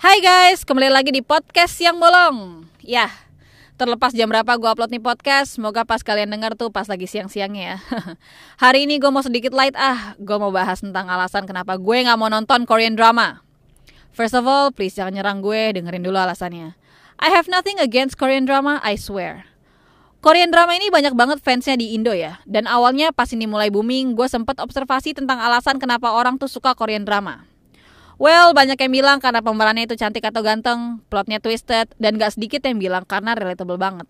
Hai guys, kembali lagi di podcast yang bolong. Ya, terlepas jam berapa gue upload nih podcast, semoga pas kalian dengar tuh pas lagi siang-siangnya ya. Hari ini gue mau sedikit light ah, gue mau bahas tentang alasan kenapa gue nggak mau nonton Korean drama. First of all, please jangan nyerang gue, dengerin dulu alasannya. I have nothing against Korean drama, I swear. Korean drama ini banyak banget fansnya di Indo ya. Dan awalnya pas ini mulai booming, gue sempet observasi tentang alasan kenapa orang tuh suka Korean drama. Well, banyak yang bilang karena pemerannya itu cantik atau ganteng, plotnya twisted, dan gak sedikit yang bilang karena relatable banget.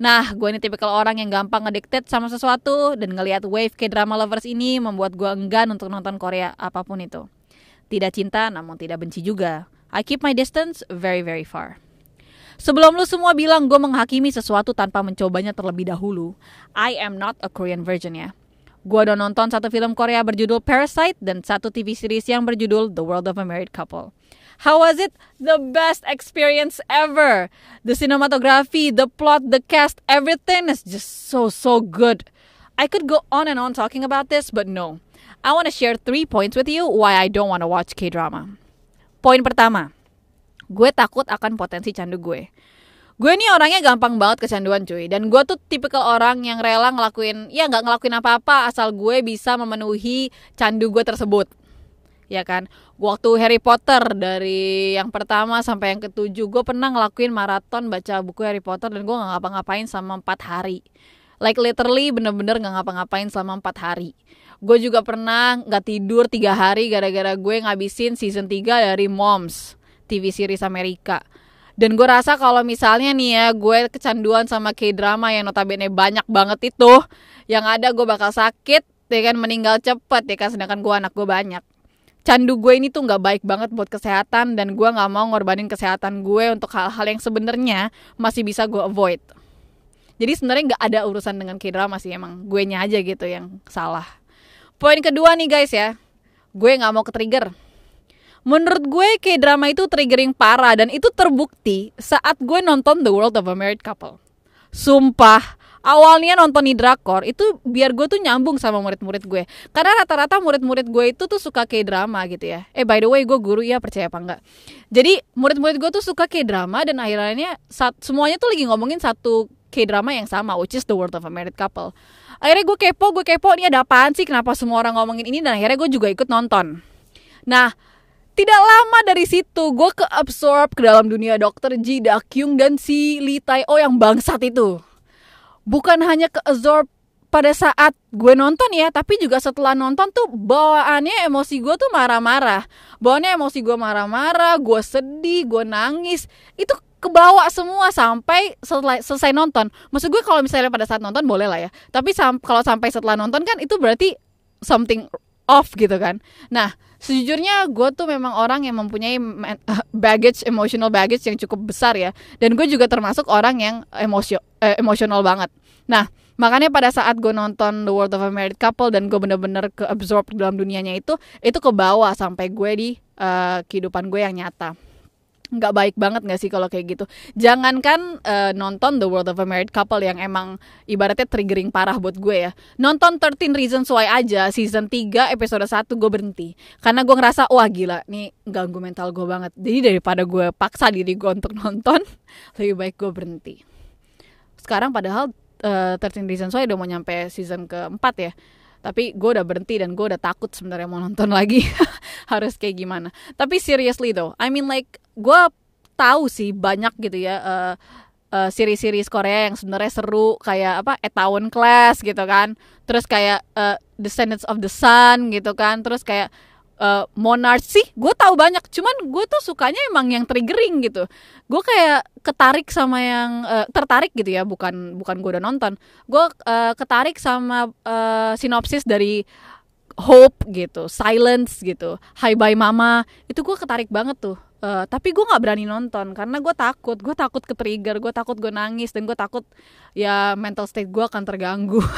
Nah, gue ini tipikal orang yang gampang addicted sama sesuatu dan ngelihat wave K-drama lovers ini membuat gue enggan untuk nonton Korea apa pun itu. Tidak cinta namun tidak benci juga. I keep my distance very very far. Sebelum lu semua bilang gue menghakimi sesuatu tanpa mencobanya terlebih dahulu, I am not a Korean virgin ya. Gue udah nonton satu film Korea berjudul Parasite dan satu TV series yang berjudul The World of a Married Couple. How was it? The best experience ever. The cinematography, the plot, the cast, everything is just so so good. I could go on and on talking about this, but no. I want to share three points with you why I don't want to watch K-drama. Poin pertama, gue takut akan potensi candu gue. Gue ini orangnya gampang banget kecanduan cuy. Dan gue tuh tipikal orang yang rela ngelakuin Ya nggak ngelakuin apa-apa Asal gue bisa memenuhi candu gue tersebut. Ya kan? Waktu Harry Potter Dari yang pertama sampai yang ketujuh Gue pernah ngelakuin maraton baca buku Harry Potter Dan gue gak ngapa-ngapain selama empat hari. Like literally bener-bener gak ngapa-ngapain selama empat hari. Gue juga pernah gak tidur tiga hari Gara-gara gue ngabisin season 3 dari Moms TV series Amerika dan gue rasa kalau misalnya nih ya gue kecanduan sama K-drama yang notabene banyak banget itu, yang ada gue bakal sakit, ya kan meninggal cepet ya kan sedangkan gue anak gue banyak. Candu gue ini tuh nggak baik banget buat kesehatan dan gue nggak mau ngorbanin kesehatan gue untuk hal-hal yang sebenarnya masih bisa gue avoid. Jadi sebenarnya nggak ada urusan dengan K-drama sih emang gue nya aja gitu yang salah. Poin kedua nih guys ya, gue nggak mau ke trigger menurut gue kayak drama itu triggering parah dan itu terbukti saat gue nonton The World of a Married Couple. Sumpah, awalnya nonton di drakor itu biar gue tuh nyambung sama murid-murid gue. Karena rata-rata murid-murid gue itu tuh suka kayak drama gitu ya. Eh by the way gue guru ya percaya apa enggak. Jadi murid-murid gue tuh suka kayak drama dan akhirnya saat semuanya tuh lagi ngomongin satu K-drama yang sama which is The World of a Married Couple. Akhirnya gue kepo, gue kepo ini ada apaan sih kenapa semua orang ngomongin ini dan akhirnya gue juga ikut nonton. Nah, tidak lama dari situ gue ke absorb ke dalam dunia dokter Ji Dakyung dan si Lee Tai Oh yang bangsat itu. Bukan hanya ke absorb pada saat gue nonton ya, tapi juga setelah nonton tuh bawaannya emosi gue tuh marah-marah. Bawaannya emosi gue marah-marah, gue sedih, gue nangis. Itu kebawa semua sampai setelah selesai nonton. Maksud gue kalau misalnya pada saat nonton boleh lah ya. Tapi sam kalau sampai setelah nonton kan itu berarti something off gitu kan. Nah, sejujurnya gue tuh memang orang yang mempunyai baggage emotional baggage yang cukup besar ya. Dan gue juga termasuk orang yang emosio eh, emosional banget. Nah makanya pada saat gue nonton The World of a Married Couple dan gue bener-bener ke absorb dalam dunianya itu itu ke bawah sampai gue di uh, kehidupan gue yang nyata nggak baik banget nggak sih kalau kayak gitu? Jangankan uh, nonton The World of a Married Couple yang emang ibaratnya triggering parah buat gue ya. Nonton 13 Reasons Why aja season 3 episode 1 gue berhenti. Karena gue ngerasa wah gila nih ganggu mental gue banget. Jadi daripada gue paksa diri gue untuk nonton lebih baik gue berhenti. Sekarang padahal uh, 13 Reasons Why udah mau nyampe season keempat ya tapi gue udah berhenti dan gue udah takut sebenarnya mau nonton lagi. Harus kayak gimana. Tapi seriously though I mean like gue tahu sih banyak gitu ya uh, uh, series-series Korea yang sebenarnya seru kayak apa Etaewon Class gitu kan. Terus kayak uh, Descendants of the Sun gitu kan. Terus kayak uh, Monarch sih gue tahu banyak. Cuman gue tuh sukanya emang yang triggering gitu. Gue kayak ketarik sama yang uh, tertarik gitu ya bukan bukan gue udah nonton. Gue uh, ketarik sama uh, sinopsis dari Hope gitu Silence gitu Hi Bye Mama. Itu gue ketarik banget tuh. Uh, tapi gue nggak berani nonton karena gue takut. Gue takut ke trigger gue takut gue nangis dan gue takut ya mental state gue akan terganggu.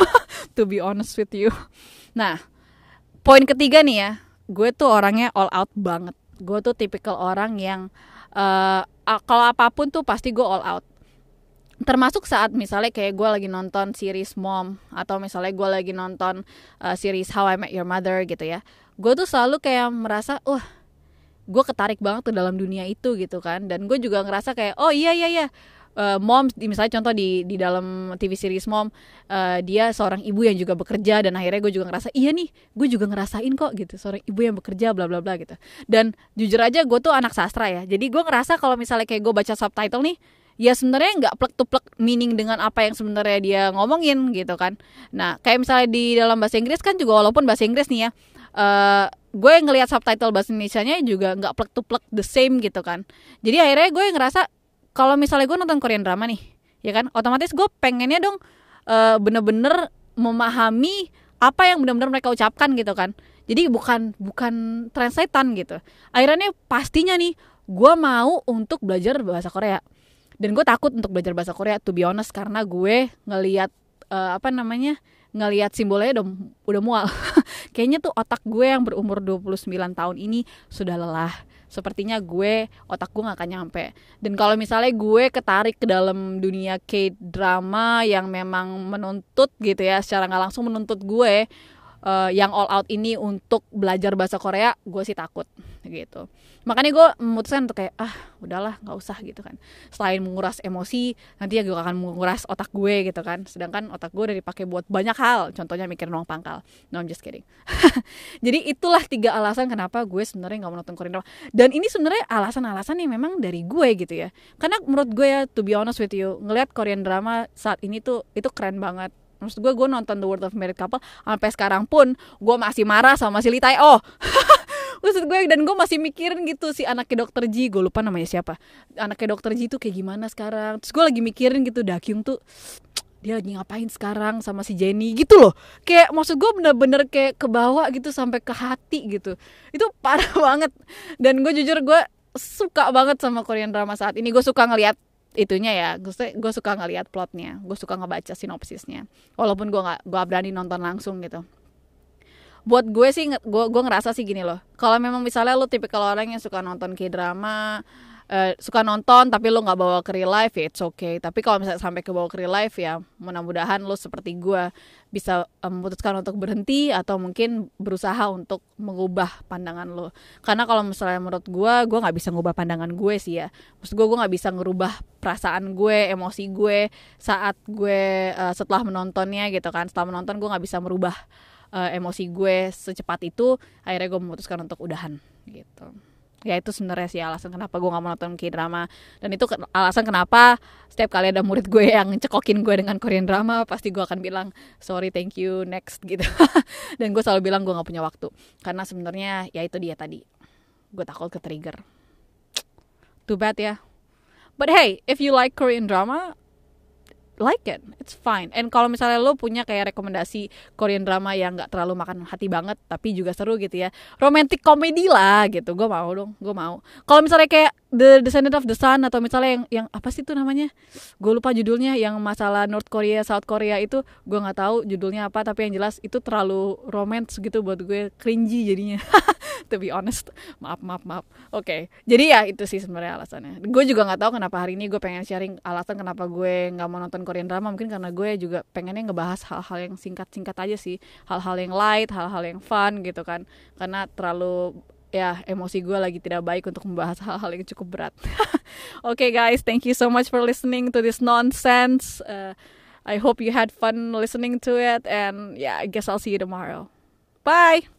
To be honest with you. Nah poin ketiga nih ya gue tuh orangnya all out banget. Gue tuh tipikal orang yang uh, kalau apa pun tuh pasti gue all out. Termasuk saat misalnya kayak gue lagi nonton series Mom atau misalnya gue lagi nonton uh, series How I Met Your Mother gitu ya. Gue tuh selalu kayak merasa wah gue ketarik banget ke dalam dunia itu gitu kan. Dan gue juga ngerasa kayak oh iya iya iya uh, mom misalnya contoh di di dalam TV series mom uh, dia seorang ibu yang juga bekerja dan akhirnya gue juga ngerasa iya nih gue juga ngerasain kok gitu. Seorang ibu yang bekerja bla bla bla gitu. Dan jujur aja gue tuh anak sastra ya. Jadi gue ngerasa kalau misalnya kayak gue baca subtitle nih ya sebenarnya nggak plek to plek meaning dengan apa yang sebenarnya dia ngomongin gitu kan. Nah kayak misalnya di dalam bahasa Inggris kan juga walaupun bahasa Inggris nih ya uh, gue ngelihat subtitle bahasa Indonesia-nya juga nggak plek to plek the same gitu kan. Jadi akhirnya gue ngerasa kalau misalnya gue nonton Korean drama nih ya kan? Otomatis gue pengennya dong uh, bener-bener memahami apa yang benar-benar mereka ucapkan gitu kan. Jadi bukan bukan translatean gitu. Akhirnya pastinya nih gue mau untuk belajar bahasa Korea. Dan gue takut untuk belajar bahasa Korea to be honest karena gue ngelihat uh, apa namanya ngelihat simbolnya udah udah mual. Kayaknya tuh otak gue yang berumur 29 tahun ini sudah lelah sepertinya gue otak gue gak akan nyampe. Dan kalau misalnya gue ketarik ke dalam dunia K drama yang memang menuntut gitu ya secara nggak langsung menuntut gue uh, yang all out ini untuk belajar bahasa Korea gue sih takut gitu. Makanya gue memutuskan untuk kayak ah udahlah nggak usah gitu kan. Selain menguras emosi nanti ya gue akan menguras otak gue gitu kan. Sedangkan otak gue udah dipakai buat banyak hal. Contohnya mikir uang pangkal. No I'm just kidding. Jadi itulah tiga alasan kenapa gue sebenarnya nggak mau nonton Korean drama. Dan ini sebenarnya alasan-alasan yang memang dari gue gitu ya. Karena menurut gue ya to be honest with you ngelihat Korean drama saat ini tuh itu keren banget Maksud gue, gue nonton The World of Married Couple Sampai sekarang pun Gue masih marah sama si Lee Tae Oh maksud gue dan gue masih mikirin gitu si anaknya dokter Ji gue lupa namanya siapa. Anaknya dokter Ji tuh kayak gimana sekarang. Terus gue lagi mikirin gitu Dakyung tuh dia lagi ngapain sekarang sama si Jenny gitu loh. Kayak maksud gue bener-bener kayak ke bawah gitu sampai ke hati gitu. Itu parah banget. Dan gue jujur gue suka banget sama Korean drama saat ini. Gue suka ngeliat itunya ya gue suka ngeliat plotnya gue suka ngebaca sinopsisnya walaupun gue nggak gue berani nonton langsung gitu. Buat gue sih gue gue ngerasa sih gini loh kalau memang misalnya lo tipikal orang yang suka nonton k drama uh, suka nonton tapi lo nggak bawa ke real life ya it's okay. Tapi kalau misalnya sampai ke bawa ke real life ya mudah-mudahan lo seperti gue bisa um, memutuskan untuk berhenti atau mungkin berusaha untuk mengubah pandangan lo karena kalau misalnya menurut gue gue nggak bisa ngubah pandangan gue sih ya. Maksud gue gue nggak bisa ngerubah perasaan gue emosi gue saat gue uh, setelah menontonnya gitu kan. Setelah menonton gue nggak bisa merubah uh, emosi gue secepat itu. Akhirnya gue memutuskan untuk udahan gitu ya itu sebenarnya sih alasan kenapa gue gak mau nonton K-drama. Dan itu alasan kenapa setiap kali ada murid gue yang cekokin gue dengan Korean drama pasti gue akan bilang sorry thank you next gitu. Dan gue selalu bilang gue gak punya waktu. Karena sebenarnya ya itu dia tadi. Gue takut ke trigger. Too bad ya. But hey if you like Korean drama like it it's fine. And kalau misalnya lo punya kayak rekomendasi Korean drama yang nggak terlalu makan hati banget tapi juga seru gitu ya romantic comedy lah gitu. Gue mau dong gue mau. Kalau misalnya kayak The Descendant of the Sun atau misalnya yang yang apa sih itu namanya? Gue lupa judulnya yang masalah North Korea South Korea itu gue nggak tahu judulnya apa tapi yang jelas itu terlalu romance gitu buat gue cringy jadinya to be honest maaf maaf maaf oke okay. jadi ya itu sih sebenarnya alasannya gue juga nggak tahu kenapa hari ini gue pengen sharing alasan kenapa gue nggak mau nonton Korean drama mungkin karena gue juga pengennya ngebahas hal-hal yang singkat-singkat aja sih hal-hal yang light hal-hal yang fun gitu kan karena terlalu ya emosi gue lagi tidak baik untuk membahas hal-hal yang cukup berat. Oke okay, guys, thank you so much for listening to this nonsense. Uh, I hope you had fun listening to it, and yeah, I guess I'll see you tomorrow. Bye.